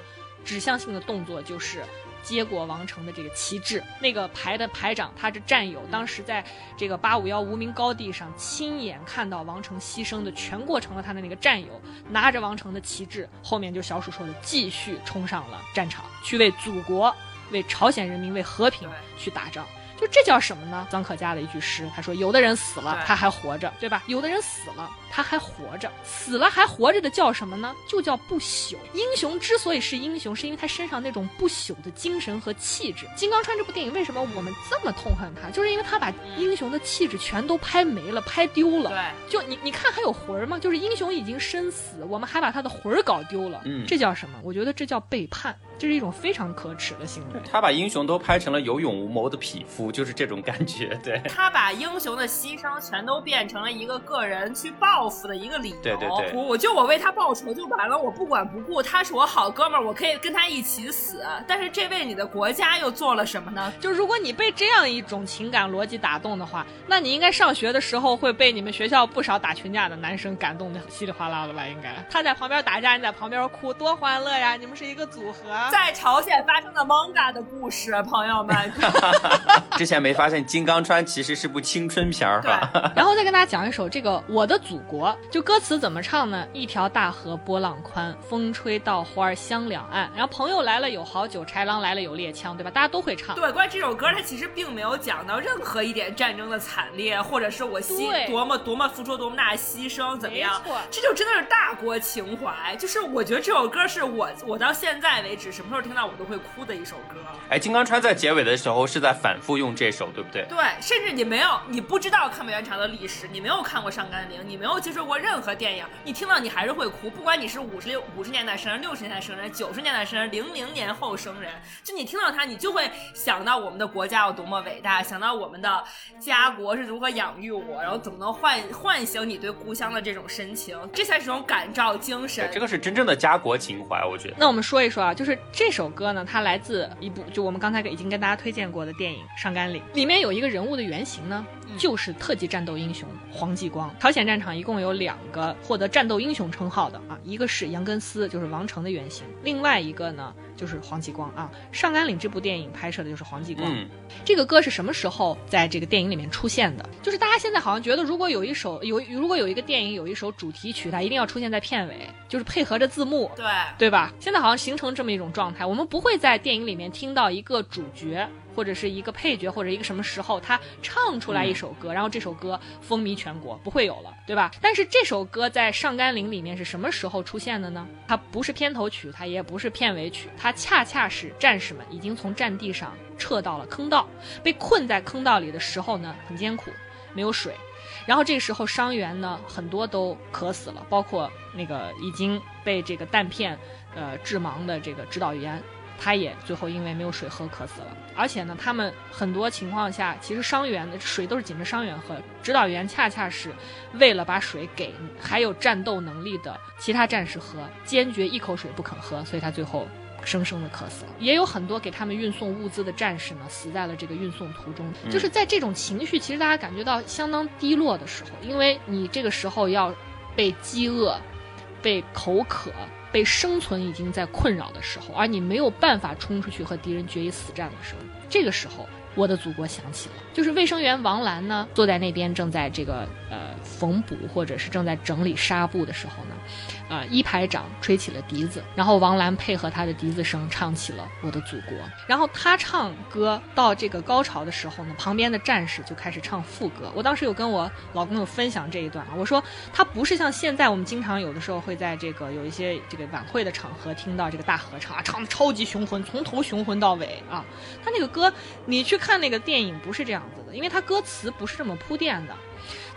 指向性的动作，就是。接过王成的这个旗帜。那个排的排长，他的战友，当时在这个八五幺无名高地上亲眼看到王成牺牲的全过程的他的那个战友，拿着王成的旗帜，后面就小鼠说的，继续冲上了战场，去为祖国、为朝鲜人民、为和平去打仗。就这叫什么呢？臧可嘉的一句诗，他说：“有的人死了，他还活着，对吧？有的人死了，他还活着，死了还活着的叫什么呢？就叫不朽。英雄之所以是英雄，是因为他身上那种不朽的精神和气质。金刚川这部电影为什么我们这么痛恨他？就是因为他把英雄的气质全都拍没了，拍丢了。对，就你你看还有魂儿吗？就是英雄已经身死，我们还把他的魂儿搞丢了。嗯，这叫什么？我觉得这叫背叛。”这是一种非常可耻的行为。他把英雄都拍成了有勇无谋的匹夫，就是这种感觉。对，他把英雄的牺牲全都变成了一个个人去报复的一个理由。对对对，我就我为他报仇就完了，我不管不顾，他是我好哥们儿，我可以跟他一起死。但是这为你的国家又做了什么呢？就如果你被这样一种情感逻辑打动的话，那你应该上学的时候会被你们学校不少打群架的男生感动的稀里哗啦的吧？应该他在旁边打架，你在旁边哭，多欢乐呀！你们是一个组合。在朝鲜发生的 manga 的故事，朋友们，之前没发现《金刚川》其实是部青春片儿哈。然后再跟大家讲一首这个《我的祖国》，就歌词怎么唱呢？一条大河波浪宽，风吹稻花香两岸。然后朋友来了有好酒，豺狼来了有猎枪，对吧？大家都会唱。对，关于这首歌，它其实并没有讲到任何一点战争的惨烈，或者是我牺多么多么付出多么大的牺牲，怎么样？这就真的是大国情怀。就是我觉得这首歌是我我到现在为止什么时候听到我都会。哭的一首歌，哎，金刚川在结尾的时候是在反复用这首，对不对？对，甚至你没有，你不知道抗美援朝的历史，你没有看过《上甘岭》，你没有接触过任何电影，你听到你还是会哭，不管你是五十六五十年代生人、六十年代生人、九十年代生人、零零年后生人，就你听到它，你就会想到我们的国家有多么伟大，想到我们的家国是如何养育我，然后怎么能唤唤醒你对故乡的这种深情，这才是种感召精神。这个是真正的家国情怀，我觉得。那我们说一说啊，就是这首歌呢。它来自一部，就我们刚才已经跟大家推荐过的电影《上甘岭》，里面有一个人物的原型呢，就是特级战斗英雄黄继光。朝鲜战场一共有两个获得战斗英雄称号的啊，一个是杨根思，就是王成的原型，另外一个呢。就是黄继光啊，《上甘岭》这部电影拍摄的就是黄继光。这个歌是什么时候在这个电影里面出现的？就是大家现在好像觉得，如果有一首有，如果有一个电影有一首主题曲，它一定要出现在片尾，就是配合着字幕，对对吧？现在好像形成这么一种状态，我们不会在电影里面听到一个主角。或者是一个配角，或者一个什么时候他唱出来一首歌，然后这首歌风靡全国，不会有了，对吧？但是这首歌在《上甘岭》里面是什么时候出现的呢？它不是片头曲，它也不是片尾曲，它恰恰是战士们已经从战地上撤到了坑道，被困在坑道里的时候呢，很艰苦，没有水，然后这个时候伤员呢很多都渴死了，包括那个已经被这个弹片呃致盲的这个指导员。他也最后因为没有水喝渴死了，而且呢，他们很多情况下其实伤员的水都是紧着伤员喝，指导员恰恰是为了把水给还有战斗能力的其他战士喝，坚决一口水不肯喝，所以他最后生生的渴死了。也有很多给他们运送物资的战士呢，死在了这个运送途中。就是在这种情绪，其实大家感觉到相当低落的时候，因为你这个时候要被饥饿，被口渴。被生存已经在困扰的时候，而你没有办法冲出去和敌人决一死战的时候，这个时候，我的祖国响起了。就是卫生员王兰呢，坐在那边正在这个呃缝补或者是正在整理纱布的时候呢。啊！一排长吹起了笛子，然后王兰配合他的笛子声唱起了《我的祖国》。然后他唱歌到这个高潮的时候呢，旁边的战士就开始唱副歌。我当时有跟我老公有分享这一段啊，我说他不是像现在我们经常有的时候会在这个有一些这个晚会的场合听到这个大合唱啊，唱的超级雄浑，从头雄浑到尾啊。他那个歌，你去看看那个电影不是这样子的，因为它歌词不是这么铺垫的。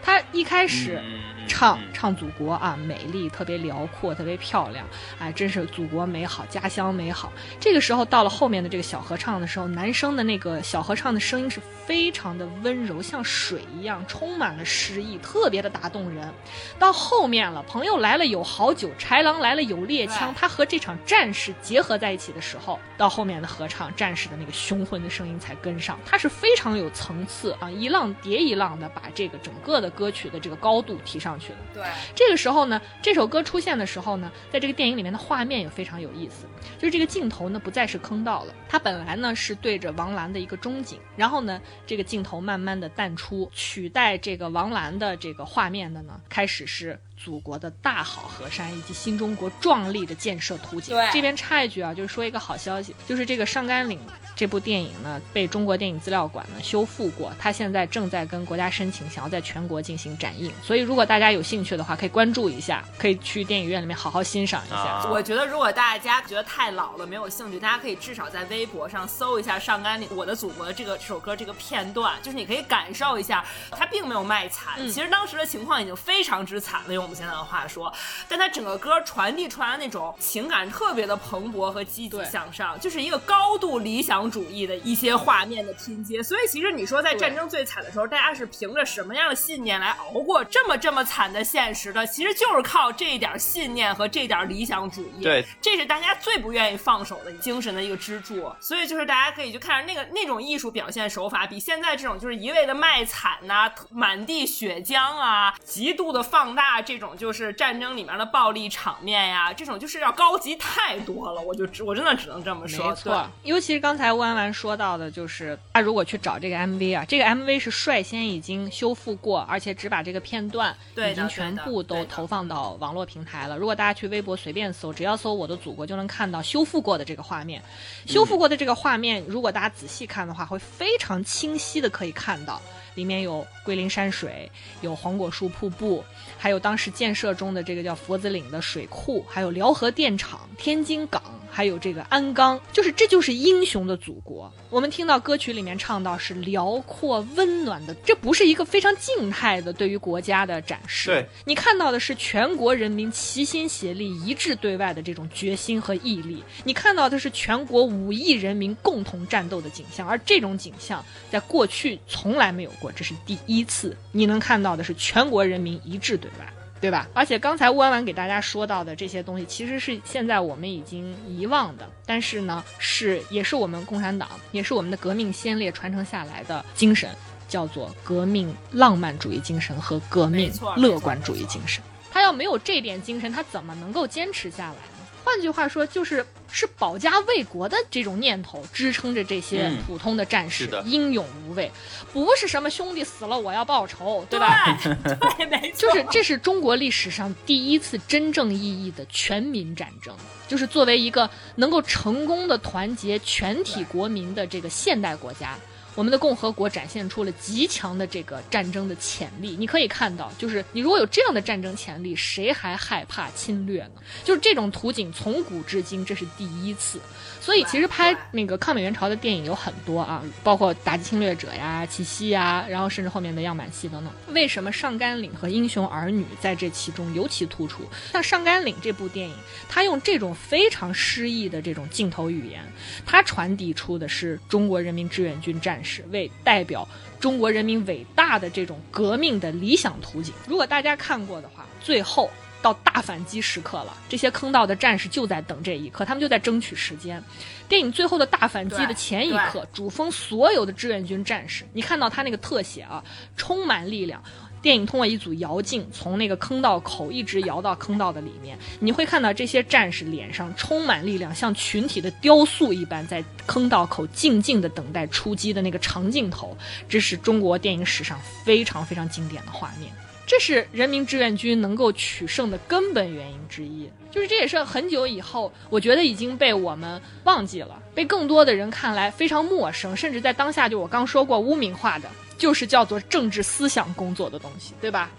他一开始唱唱祖国啊，美丽，特别辽阔，特别漂亮，哎，真是祖国美好，家乡美好。这个时候到了后面的这个小合唱的时候，男生的那个小合唱的声音是非常的温柔，像水一样，充满了诗意，特别的打动人。到后面了，朋友来了有好酒，豺狼来了有猎枪，他和这场战士结合在一起的时候，到后面的合唱，战士的那个雄浑的声音才跟上，他是非常有层次啊，一浪叠一浪的把这个整个的。歌曲的这个高度提上去了。对，这个时候呢，这首歌出现的时候呢，在这个电影里面的画面也非常有意思，就是这个镜头呢不再是坑道了，它本来呢是对着王兰的一个中景，然后呢这个镜头慢慢的淡出，取代这个王兰的这个画面的呢，开始是。祖国的大好河山以及新中国壮丽的建设图景。对，这边插一句啊，就是说一个好消息，就是这个上甘岭这部电影呢，被中国电影资料馆呢修复过，它现在正在跟国家申请，想要在全国进行展映。所以如果大家有兴趣的话，可以关注一下，可以去电影院里面好好欣赏一下。我觉得如果大家觉得太老了没有兴趣，大家可以至少在微博上搜一下上甘岭我的祖国的这个这首歌这个片段，就是你可以感受一下，它并没有卖惨，其实当时的情况已经非常之惨了。用现在的话说，但他整个歌传递出来的那种情感特别的蓬勃和积极向上，就是一个高度理想主义的一些画面的拼接。所以其实你说在战争最惨的时候，大家是凭着什么样的信念来熬过这么这么惨的现实的？其实就是靠这一点信念和这点理想主义。对，这是大家最不愿意放手的精神的一个支柱。所以就是大家可以去看那个那种艺术表现手法，比现在这种就是一味的卖惨呐、满地血浆啊、极度的放大这种就是。战争里面的暴力场面呀，这种就是要高级太多了，我就只我真的只能这么说。没错，尤其是刚才弯弯说到的，就是他如果去找这个 MV 啊，这个 MV 是率先已经修复过，而且只把这个片段已经全部都投放到网络平台了。如果大家去微博随便搜，只要搜“我的祖国”，就能看到修复过的这个画面。修复过的这个画面，如果大家仔细看的话，会非常清晰的可以看到。里面有桂林山水，有黄果树瀑布，还有当时建设中的这个叫佛子岭的水库，还有辽河电厂、天津港，还有这个鞍钢，就是这就是英雄的祖国。我们听到歌曲里面唱到是辽阔温暖的，这不是一个非常静态的对于国家的展示。对你看到的是全国人民齐心协力、一致对外的这种决心和毅力，你看到的是全国五亿人民共同战斗的景象，而这种景象在过去从来没有。过，这是第一次，你能看到的是全国人民一致对外，对吧？而且刚才乌安婉给大家说到的这些东西，其实是现在我们已经遗忘的，但是呢，是也是我们共产党，也是我们的革命先烈传承下来的精神，叫做革命浪漫主义精神和革命乐观主义精神。他要没有这点精神，他怎么能够坚持下来呢？换句话说，就是是保家卫国的这种念头支撑着这些普通的战士英勇无畏，不是什么兄弟死了我要报仇，对吧？对，没错，就是这是中国历史上第一次真正意义的全民战争，就是作为一个能够成功的团结全体国民的这个现代国家。我们的共和国展现出了极强的这个战争的潜力，你可以看到，就是你如果有这样的战争潜力，谁还害怕侵略呢？就是这种图景从古至今这是第一次，所以其实拍那个抗美援朝的电影有很多啊，包括打击侵略者呀、七夕呀，然后甚至后面的样板戏等等。为什么上甘岭和英雄儿女在这其中尤其突出？像上甘岭这部电影，它用这种非常诗意的这种镜头语言，它传递出的是中国人民志愿军战。是为代表中国人民伟大的这种革命的理想图景。如果大家看过的话，最后到大反击时刻了，这些坑道的战士就在等这一刻，他们就在争取时间。电影最后的大反击的前一刻，主峰所有的志愿军战士，你看到他那个特写啊，充满力量。电影通过一组摇镜，从那个坑道口一直摇到坑道的里面，你会看到这些战士脸上充满力量，像群体的雕塑一般，在坑道口静静的等待出击的那个长镜头，这是中国电影史上非常非常经典的画面。这是人民志愿军能够取胜的根本原因之一，就是这也是很久以后，我觉得已经被我们忘记了，被更多的人看来非常陌生，甚至在当下就我刚说过污名化的。就是叫做政治思想工作的东西，对吧？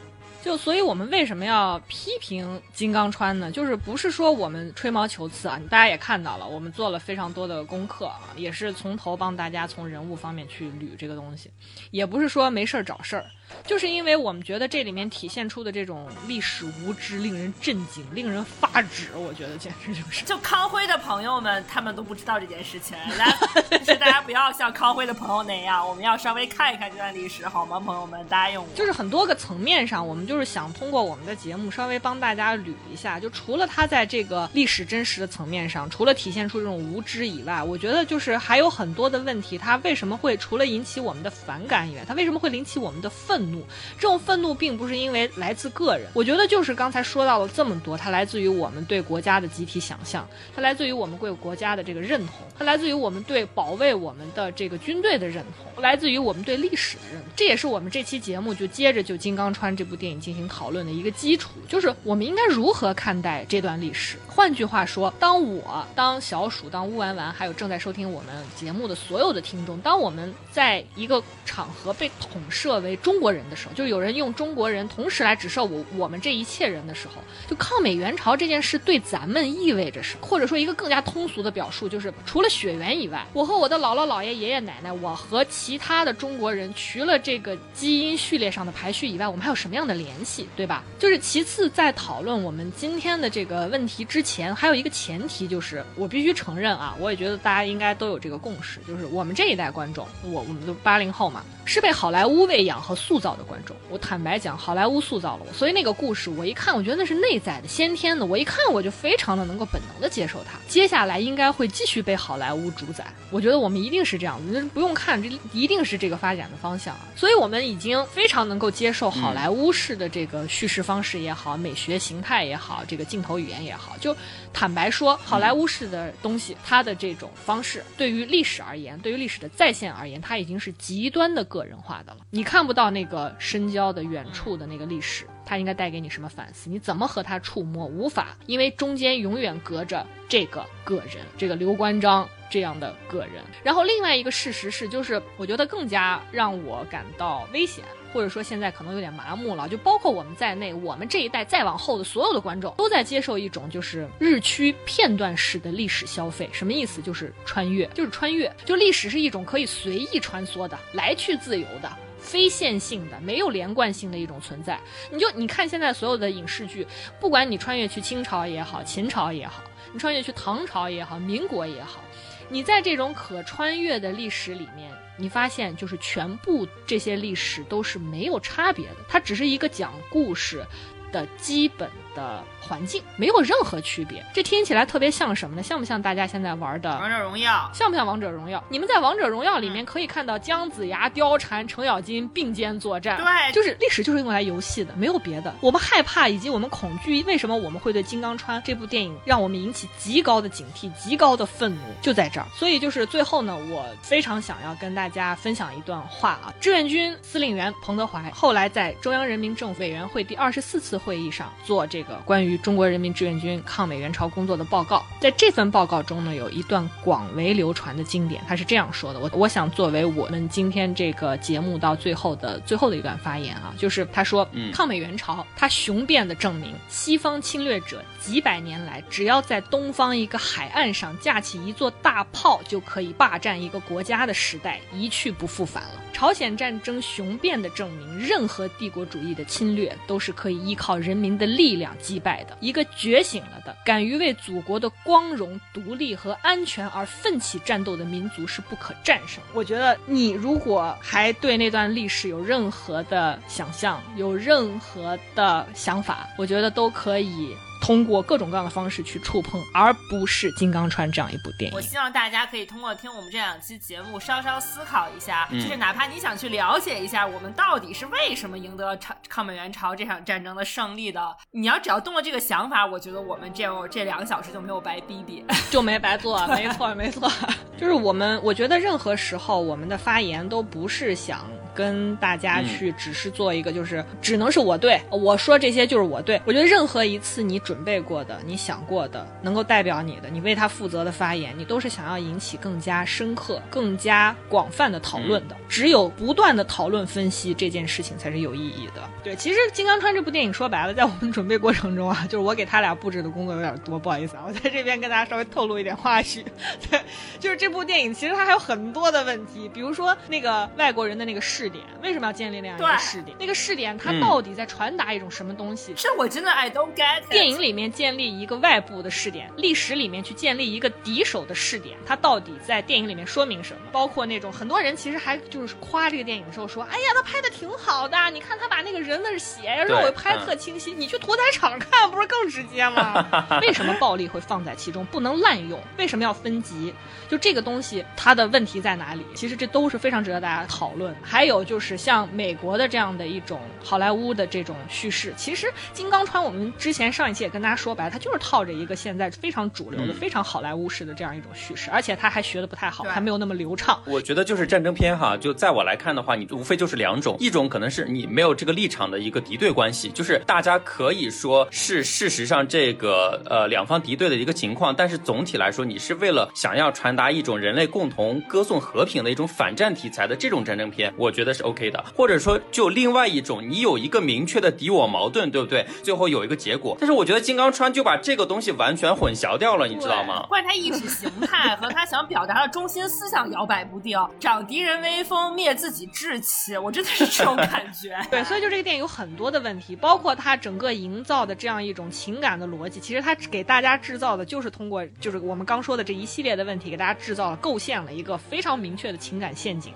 就所以，我们为什么要批评金刚川呢？就是不是说我们吹毛求疵啊？大家也看到了，我们做了非常多的功课啊，也是从头帮大家从人物方面去捋这个东西，也不是说没事儿找事儿。就是因为我们觉得这里面体现出的这种历史无知，令人震惊，令人发指。我觉得简直就是，就康辉的朋友们，他们都不知道这件事情。来，就是大家不要像康辉的朋友那样，我们要稍微看一看这段历史，好吗，朋友们？答应我。就是很多个层面上，我们就。就是想通过我们的节目稍微帮大家捋一下，就除了他在这个历史真实的层面上，除了体现出这种无知以外，我觉得就是还有很多的问题，他为什么会除了引起我们的反感以外，他为什么会引起我们的愤愤怒？这种愤怒并不是因为来自个人，我觉得就是刚才说到了这么多，它来自于我们对国家的集体想象，它来自于我们对国家的这个认同，它来自于我们对保卫我们的这个军队的认同，来自于我们对历史的认同。这也是我们这期节目就接着就《金刚川》这部电影进行讨论的一个基础，就是我们应该如何看待这段历史。换句话说，当我、当小鼠、当乌丸丸，还有正在收听我们节目的所有的听众，当我们在一个场合被统摄为中国人的时候，就有人用中国人同时来指涉我我们这一切人的时候，就抗美援朝这件事对咱们意味着什么？或者说一个更加通俗的表述，就是除了血缘以外，我和我的姥姥姥爷、爷爷奶奶，我和其他的中国人，除了这个基因序列上的排序以外，我们还有什么样的联系，对吧？就是其次，在讨论我们今天的这个问题之前，还有一个前提，就是我必须承认啊，我也觉得大家应该都有这个共识，就是我们这一代观众，我我们都八零后嘛，是被好莱坞喂养和塑造的观众。我坦白讲，好莱坞塑造了我，所以那个故事我一看，我觉得那是内在的、先天的，我一看我就非常的能够本能的接受它。接下来应该会继续被好莱坞主宰，我觉得我们一定是这样子，不用看，这一定是这个发展的方向啊。所以我们已经非常能够接受好莱坞式的这个叙事方式也好，美学形态也好，这个镜头语言也好，就坦白说，好莱坞式的东西，它的这种方式对于历史而言，对于历史的再现而言，它已经是极端的个人化的了。你看不到那个深交的远处的那个历史，它应该带给你什么反思？你怎么和它触摸？无法，因为中间永远隔着这个个人，这个刘关张这样的个人。然后另外一个事实是，就是我觉得更加让我感到危险。或者说现在可能有点麻木了，就包括我们在内，我们这一代再往后的所有的观众都在接受一种就是日趋片段式的历史消费。什么意思？就是穿越，就是穿越。就历史是一种可以随意穿梭的、来去自由的、非线性的、没有连贯性的一种存在。你就你看现在所有的影视剧，不管你穿越去清朝也好，秦朝也好，你穿越去唐朝也好，民国也好，你在这种可穿越的历史里面。你发现，就是全部这些历史都是没有差别的，它只是一个讲故事的基本的环境，没有任何区别。这听起来特别像什么呢？像不像大家现在玩的王者荣耀？像不像王者荣耀？你们在王者荣耀里面可以看到姜子牙、貂蝉、程咬金并肩作战。对，就是历史就是用来游戏的，没有别的。我们害怕以及我们恐惧，为什么我们会对《金刚川》这部电影让我们引起极高的警惕、极高的愤怒，就在这儿。所以就是最后呢，我非常想要跟大家分享一段话啊。志愿军司令员彭德怀后来在中央人民政府委员会第二十四次会议上做这个关于中国人民志愿军抗美援朝工作的报告，在这份报告中呢，有一段广为流传的经典，他是这样说的：我我想作为我们今天这个节目到最后的最后的一段发言啊，就是他说，抗美援朝它雄辩的证明，西方侵略者几百年来只要在东方一个海岸上架起一座大炮就可以霸占一个国家的时代一去不复返了。朝鲜战争雄辩的证明，任何帝国主义的侵略都是可以依靠人民的力量击败的。一个觉醒了的、敢于为祖国的光荣、独立和安全而奋起战斗的民族是不可战胜。我觉得你如果还对那段历史有任何的想象、有任何的想法，我觉得都可以。通过各种各样的方式去触碰，而不是《金刚川》这样一部电影。我希望大家可以通过听我们这两期节目，稍稍思考一下，就是哪怕你想去了解一下我们到底是为什么赢得了抗抗美援朝这场战争的胜利的，你要只要动了这个想法，我觉得我们这这两个小时就没有白逼逼，就没白做。没错，没错，就是我们，我觉得任何时候我们的发言都不是想。跟大家去只是做一个，就是只能是我对我说这些就是我对我觉得任何一次你准备过的、你想过的、能够代表你的、你为他负责的发言，你都是想要引起更加深刻、更加广泛的讨论的。只有不断的讨论分析这件事情才是有意义的。对，其实《金刚川》这部电影说白了，在我们准备过程中啊，就是我给他俩布置的工作有点多，不好意思啊，我在这边跟大家稍微透露一点花絮。对，就是这部电影其实它还有很多的问题，比如说那个外国人的那个视。试点为什么要建立那样一个试点？那个试点它到底在传达一种什么东西？是我真的 I don't get。电影里面建立一个外部的试点，历史里面去建立一个敌手的试点，它到底在电影里面说明什么？包括那种很多人其实还就是夸这个电影的时候说，哎呀，他拍的挺好的，你看他把那个人的血呀肉也拍特清晰，你去屠宰场看不是更直接吗？为什么暴力会放在其中，不能滥用？为什么要分级？就这个东西，它的问题在哪里？其实这都是非常值得大家讨论。还有就是像美国的这样的一种好莱坞的这种叙事，其实金刚川我们之前上一期也跟大家说白，它就是套着一个现在非常主流的、非常好莱坞式的这样一种叙事，而且它还学的不太好，还没有那么流畅。我觉得就是战争片哈，就在我来看的话，你无非就是两种，一种可能是你没有这个立场的一个敌对关系，就是大家可以说是事实上这个呃两方敌对的一个情况，但是总体来说，你是为了想要传达。一种人类共同歌颂和平的一种反战题材的这种战争片，我觉得是 OK 的。或者说，就另外一种，你有一个明确的敌我矛盾，对不对？最后有一个结果。但是我觉得金刚川就把这个东西完全混淆掉了，你知道吗？怪他意识形态和他想表达的中心思想摇摆不定，长敌人威风，灭自己志气。我真的是这种感觉。对，所以就这个电影有很多的问题，包括他整个营造的这样一种情感的逻辑，其实他给大家制造的就是通过就是我们刚说的这一系列的问题给大家。制造了构陷了一个非常明确的情感陷阱，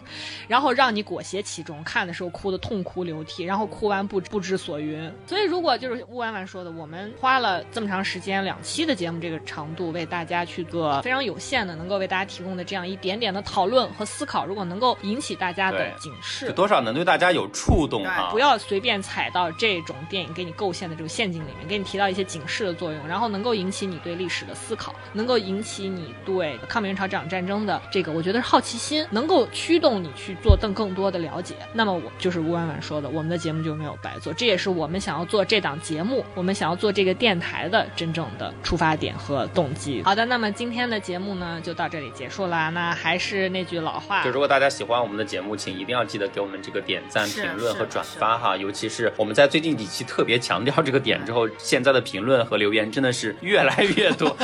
然后让你裹挟其中，看的时候哭得痛哭流涕，然后哭完不不知所云。所以，如果就是乌婉婉说的，我们花了这么长时间两期的节目这个长度，为大家去做非常有限的，能够为大家提供的这样一点点的讨论和思考，如果能够引起大家的警示，多少能对大家有触动啊！不要随便踩到这种电影给你构陷的这个陷阱里面，给你提到一些警示的作用，然后能够引起你对历史的思考，能够引起你对抗美援朝。这场战争的这个，我觉得是好奇心能够驱动你去做更更多的了解。那么我就是吴婉婉说的，我们的节目就没有白做。这也是我们想要做这档节目，我们想要做这个电台的真正的出发点和动机。好的，那么今天的节目呢，就到这里结束啦。那还是那句老话，就如果大家喜欢我们的节目，请一定要记得给我们这个点赞、评论和转发哈。尤其是我们在最近几期特别强调这个点之后，现在的评论和留言真的是越来越多。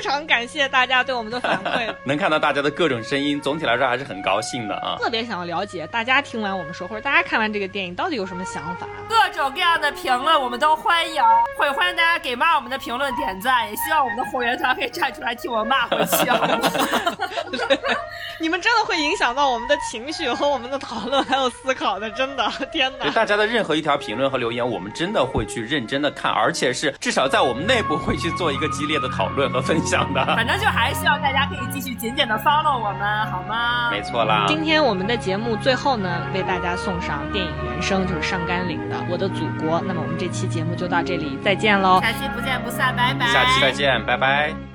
非常感谢大家对我们的反馈。能看到大家的各种声音，总体来说还是很高兴的啊！特别想要了解大家听完我们说，或者大家看完这个电影到底有什么想法？各种各样的评论我们都欢迎，会欢迎大家给骂我们的评论点赞，也希望我们的火源团可以站出来替我们骂回去。你们真的会影响到我们的情绪和我们的讨论还有思考的，真的，天哪！大家的任何一条评论和留言，我们真的会去认真的看，而且是至少在我们内部会去做一个激烈的讨论和分享的。反正就还是希望大家可以继续紧紧的 follow 我们，好吗？没错啦。今天我们的节目最后呢，为大家送上电影原声，就是上甘岭的《我的祖国》。那么我们这期节目就到这里，再见喽！下期不见不散，拜拜。下期再见，拜拜。